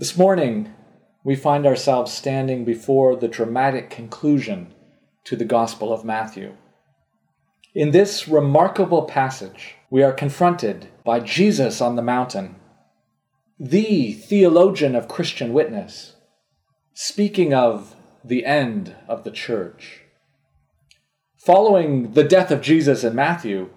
This morning, we find ourselves standing before the dramatic conclusion to the Gospel of Matthew. In this remarkable passage, we are confronted by Jesus on the mountain, the theologian of Christian witness, speaking of the end of the church. Following the death of Jesus in Matthew,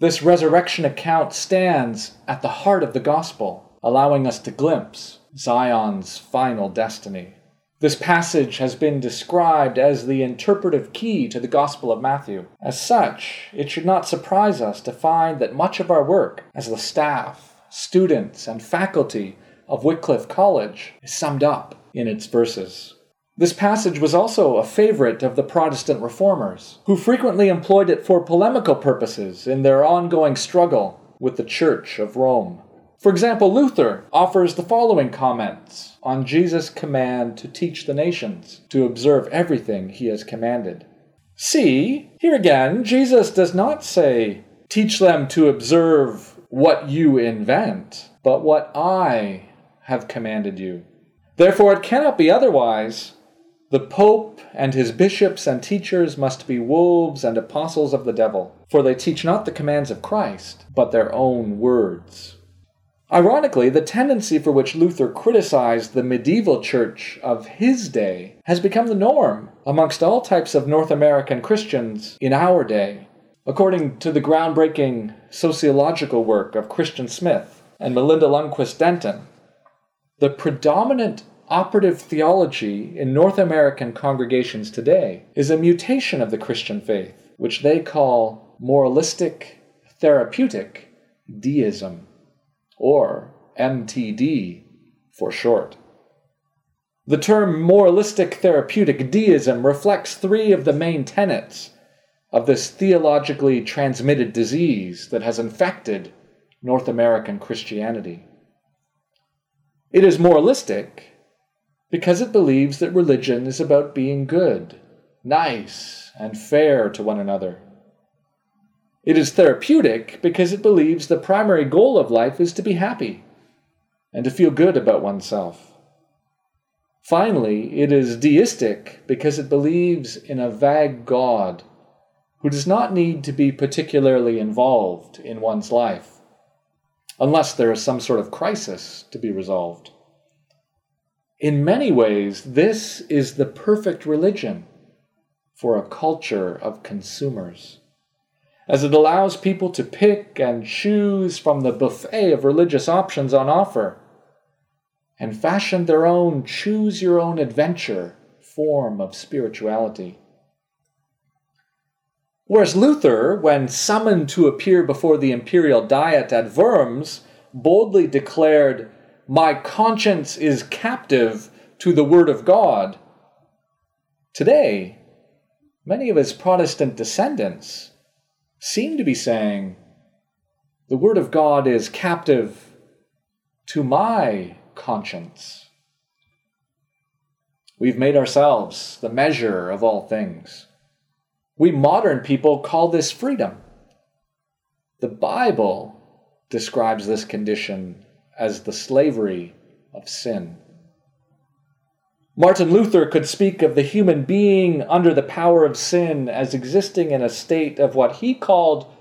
this resurrection account stands at the heart of the gospel, allowing us to glimpse Zion's final destiny. This passage has been described as the interpretive key to the Gospel of Matthew. As such, it should not surprise us to find that much of our work as the staff, students, and faculty of Wycliffe College is summed up in its verses. This passage was also a favorite of the Protestant reformers, who frequently employed it for polemical purposes in their ongoing struggle with the Church of Rome. For example, Luther offers the following comments on Jesus' command to teach the nations to observe everything he has commanded. See, here again, Jesus does not say, teach them to observe what you invent, but what I have commanded you. Therefore, it cannot be otherwise. The Pope and his bishops and teachers must be wolves and apostles of the devil, for they teach not the commands of Christ, but their own words. Ironically, the tendency for which Luther criticized the medieval church of his day has become the norm amongst all types of North American Christians in our day. According to the groundbreaking sociological work of Christian Smith and Melinda Lundquist Denton, the predominant operative theology in North American congregations today is a mutation of the Christian faith, which they call moralistic therapeutic deism or MTD for short. The term moralistic therapeutic deism reflects three of the main tenets of this theologically transmitted disease that has infected North American Christianity. It is moralistic because it believes that religion is about being good, nice, and fair to one another. It is therapeutic because it believes the primary goal of life is to be happy and to feel good about oneself. Finally, it is deistic because it believes in a vague God who does not need to be particularly involved in one's life, unless there is some sort of crisis to be resolved. In many ways, this is the perfect religion for a culture of consumers as it allows people to pick and choose from the buffet of religious options on offer and fashion their own choose your own adventure form of spirituality. Whereas Luther, when summoned to appear before the imperial diet at Worms, boldly declared, My conscience is captive to the Word of God. Today, many of his Protestant descendants seem to be saying, the Word of God is captive to my conscience. We've made ourselves the measure of all things. We modern people call this freedom. The Bible describes this condition as the slavery of sin. Martin Luther could speak of the human being under the power of sin as existing in a state of what he called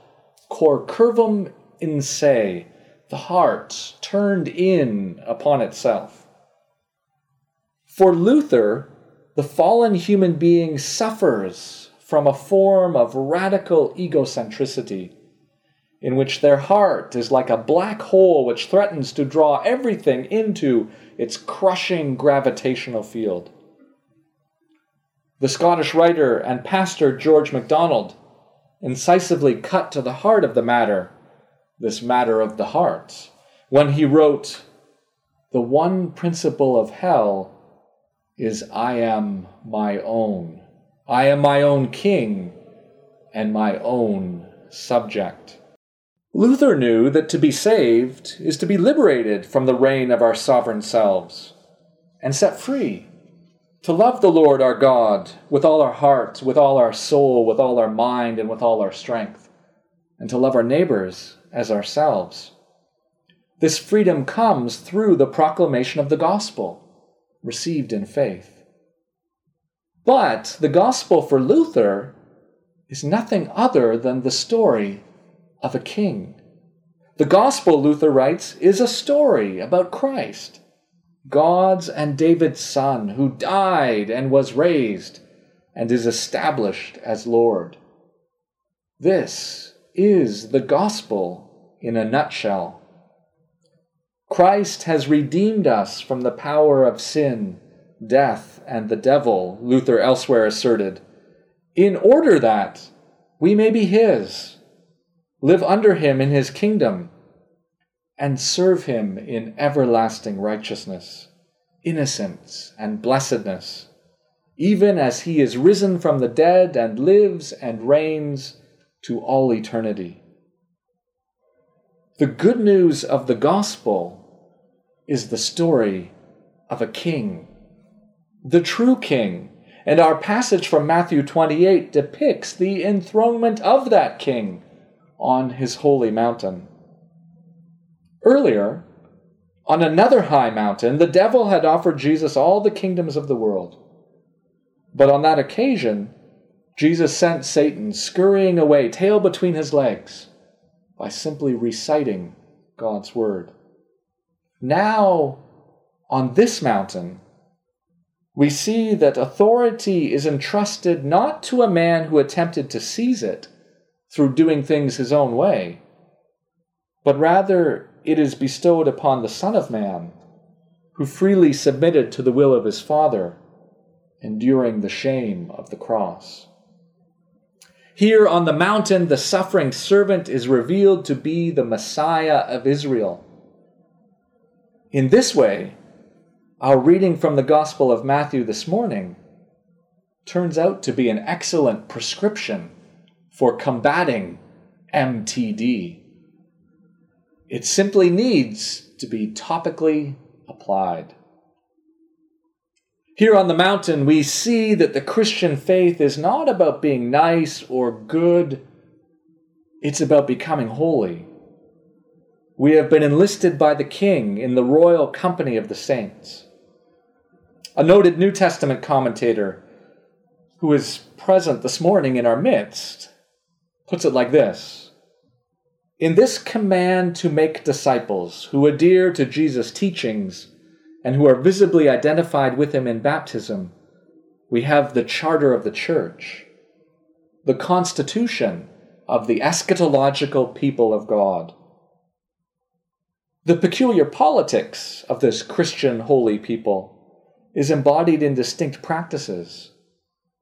cor curvum in se, the heart turned in upon itself. For Luther, the fallen human being suffers from a form of radical egocentricity, in which their heart is like a black hole which threatens to draw everything into its crushing gravitational field. The Scottish writer and pastor George MacDonald incisively cut to the heart of the matter, this matter of the heart, when he wrote, The one principle of hell is I am my own. I am my own king and my own subject. Luther knew that to be saved is to be liberated from the reign of our sovereign selves and set free. To love the Lord our God with all our heart, with all our soul, with all our mind, and with all our strength, and to love our neighbors as ourselves. This freedom comes through the proclamation of the gospel, received in faith. But the gospel for Luther is nothing other than the story of a king. The gospel, Luther writes, is a story about Christ, God's and David's son, who died and was raised and is established as Lord. This is the gospel in a nutshell. Christ has redeemed us from the power of sin, death, and the devil, Luther elsewhere asserted, in order that we may be His, live under Him in His kingdom, and serve Him in everlasting righteousness, innocence, and blessedness, even as He is risen from the dead and lives and reigns to all eternity. The good news of the gospel is the story of a king, the true king. And our passage from Matthew 28 depicts the enthronement of that king on his holy mountain. Earlier, on another high mountain, the devil had offered Jesus all the kingdoms of the world. But on that occasion, Jesus sent Satan scurrying away, tail between his legs by simply reciting God's word. Now, on this mountain, we see that authority is entrusted not to a man who attempted to seize it through doing things his own way, but rather it is bestowed upon the Son of Man, who freely submitted to the will of his Father, enduring the shame of the cross. Here on the mountain, the suffering servant is revealed to be the Messiah of Israel. In this way, our reading from the Gospel of Matthew this morning turns out to be an excellent prescription for combating MTD. It simply needs to be topically applied. Here on the mountain, we see that the Christian faith is not about being nice or good, it's about becoming holy. We have been enlisted by the King in the royal company of the saints. A noted New Testament commentator who is present this morning in our midst puts it like this In this command to make disciples who adhere to Jesus' teachings, and who are visibly identified with him in baptism, we have the charter of the church, the constitution of the eschatological people of God. The peculiar politics of this Christian holy people is embodied in distinct practices,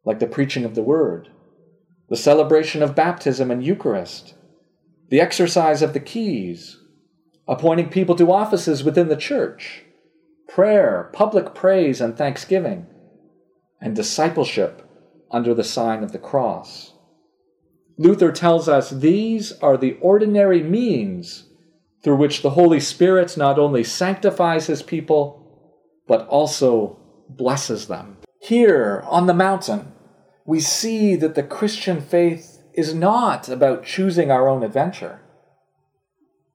like the preaching of the word, the celebration of baptism and Eucharist, the exercise of the keys, appointing people to offices within the church, prayer, public praise and thanksgiving, and discipleship under the sign of the cross. Luther tells us these are the ordinary means through which the Holy Spirit not only sanctifies his people, but also blesses them. Here on the mountain, we see that the Christian faith is not about choosing our own adventure.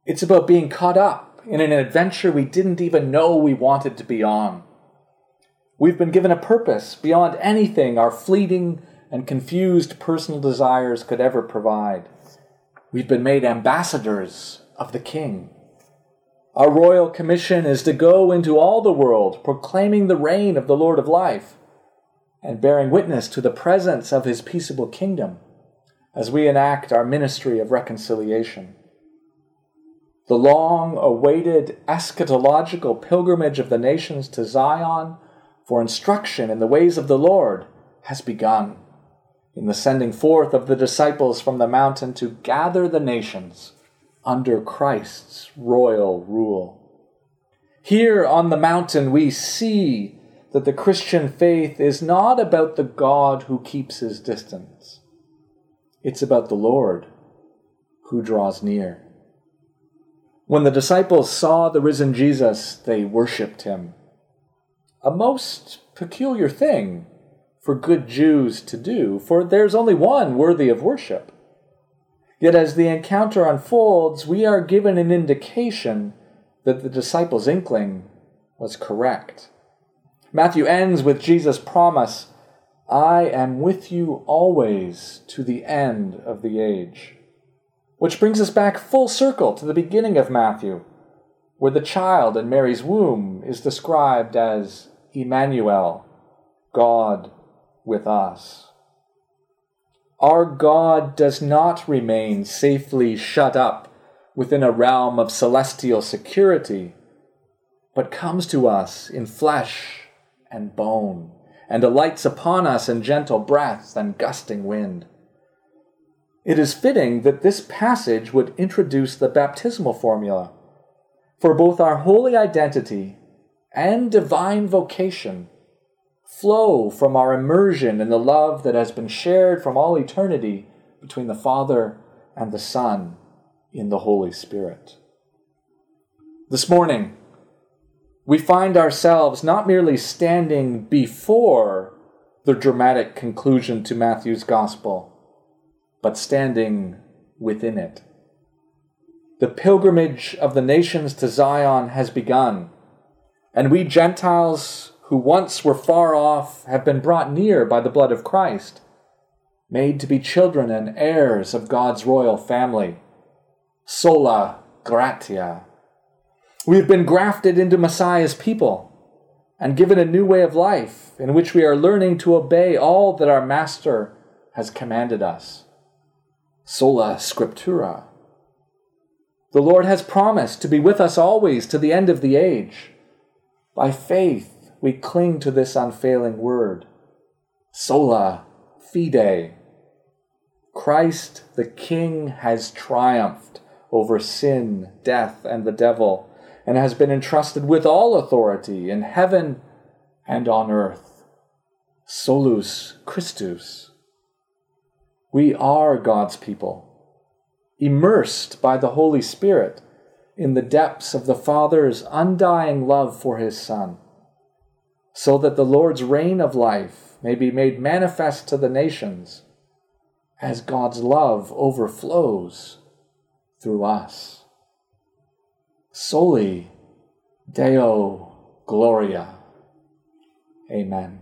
It's about being caught up in an adventure we didn't even know we wanted to be on. We've been given a purpose beyond anything our fleeting and confused personal desires could ever provide. We've been made ambassadors of the King. Our royal commission is to go into all the world, proclaiming the reign of the Lord of life and bearing witness to the presence of his peaceable kingdom as we enact our ministry of reconciliation. The long awaited eschatological pilgrimage of the nations to Zion for instruction in the ways of the Lord has begun in the sending forth of the disciples from the mountain to gather the nations under Christ's royal rule. Here on the mountain, we see that the Christian faith is not about the God who keeps his distance, it's about the Lord who draws near. When the disciples saw the risen Jesus, they worshipped him. A most peculiar thing for good Jews to do, for there's only one worthy of worship. Yet as the encounter unfolds, we are given an indication that the disciples' inkling was correct. Matthew ends with Jesus' promise I am with you always to the end of the age. Which brings us back full circle to the beginning of Matthew, where the child in Mary's womb is described as Emmanuel, God with us. Our God does not remain safely shut up within a realm of celestial security, but comes to us in flesh and bone and alights upon us in gentle breaths and gusting wind. It is fitting that this passage would introduce the baptismal formula. For both our holy identity and divine vocation flow from our immersion in the love that has been shared from all eternity between the Father and the Son in the Holy Spirit. This morning, we find ourselves not merely standing before the dramatic conclusion to Matthew's Gospel, but standing within it. The pilgrimage of the nations to Zion has begun, and we Gentiles who once were far off have been brought near by the blood of Christ, made to be children and heirs of God's royal family. Sola gratia. We have been grafted into Messiah's people and given a new way of life in which we are learning to obey all that our Master has commanded us. Sola Scriptura. The Lord has promised to be with us always to the end of the age. By faith, we cling to this unfailing word. Sola Fide. Christ the King has triumphed over sin, death, and the devil and has been entrusted with all authority in heaven and on earth. Solus Christus. We are God's people, immersed by the Holy Spirit in the depths of the Father's undying love for his Son, so that the Lord's reign of life may be made manifest to the nations as God's love overflows through us. Soli Deo Gloria. Amen.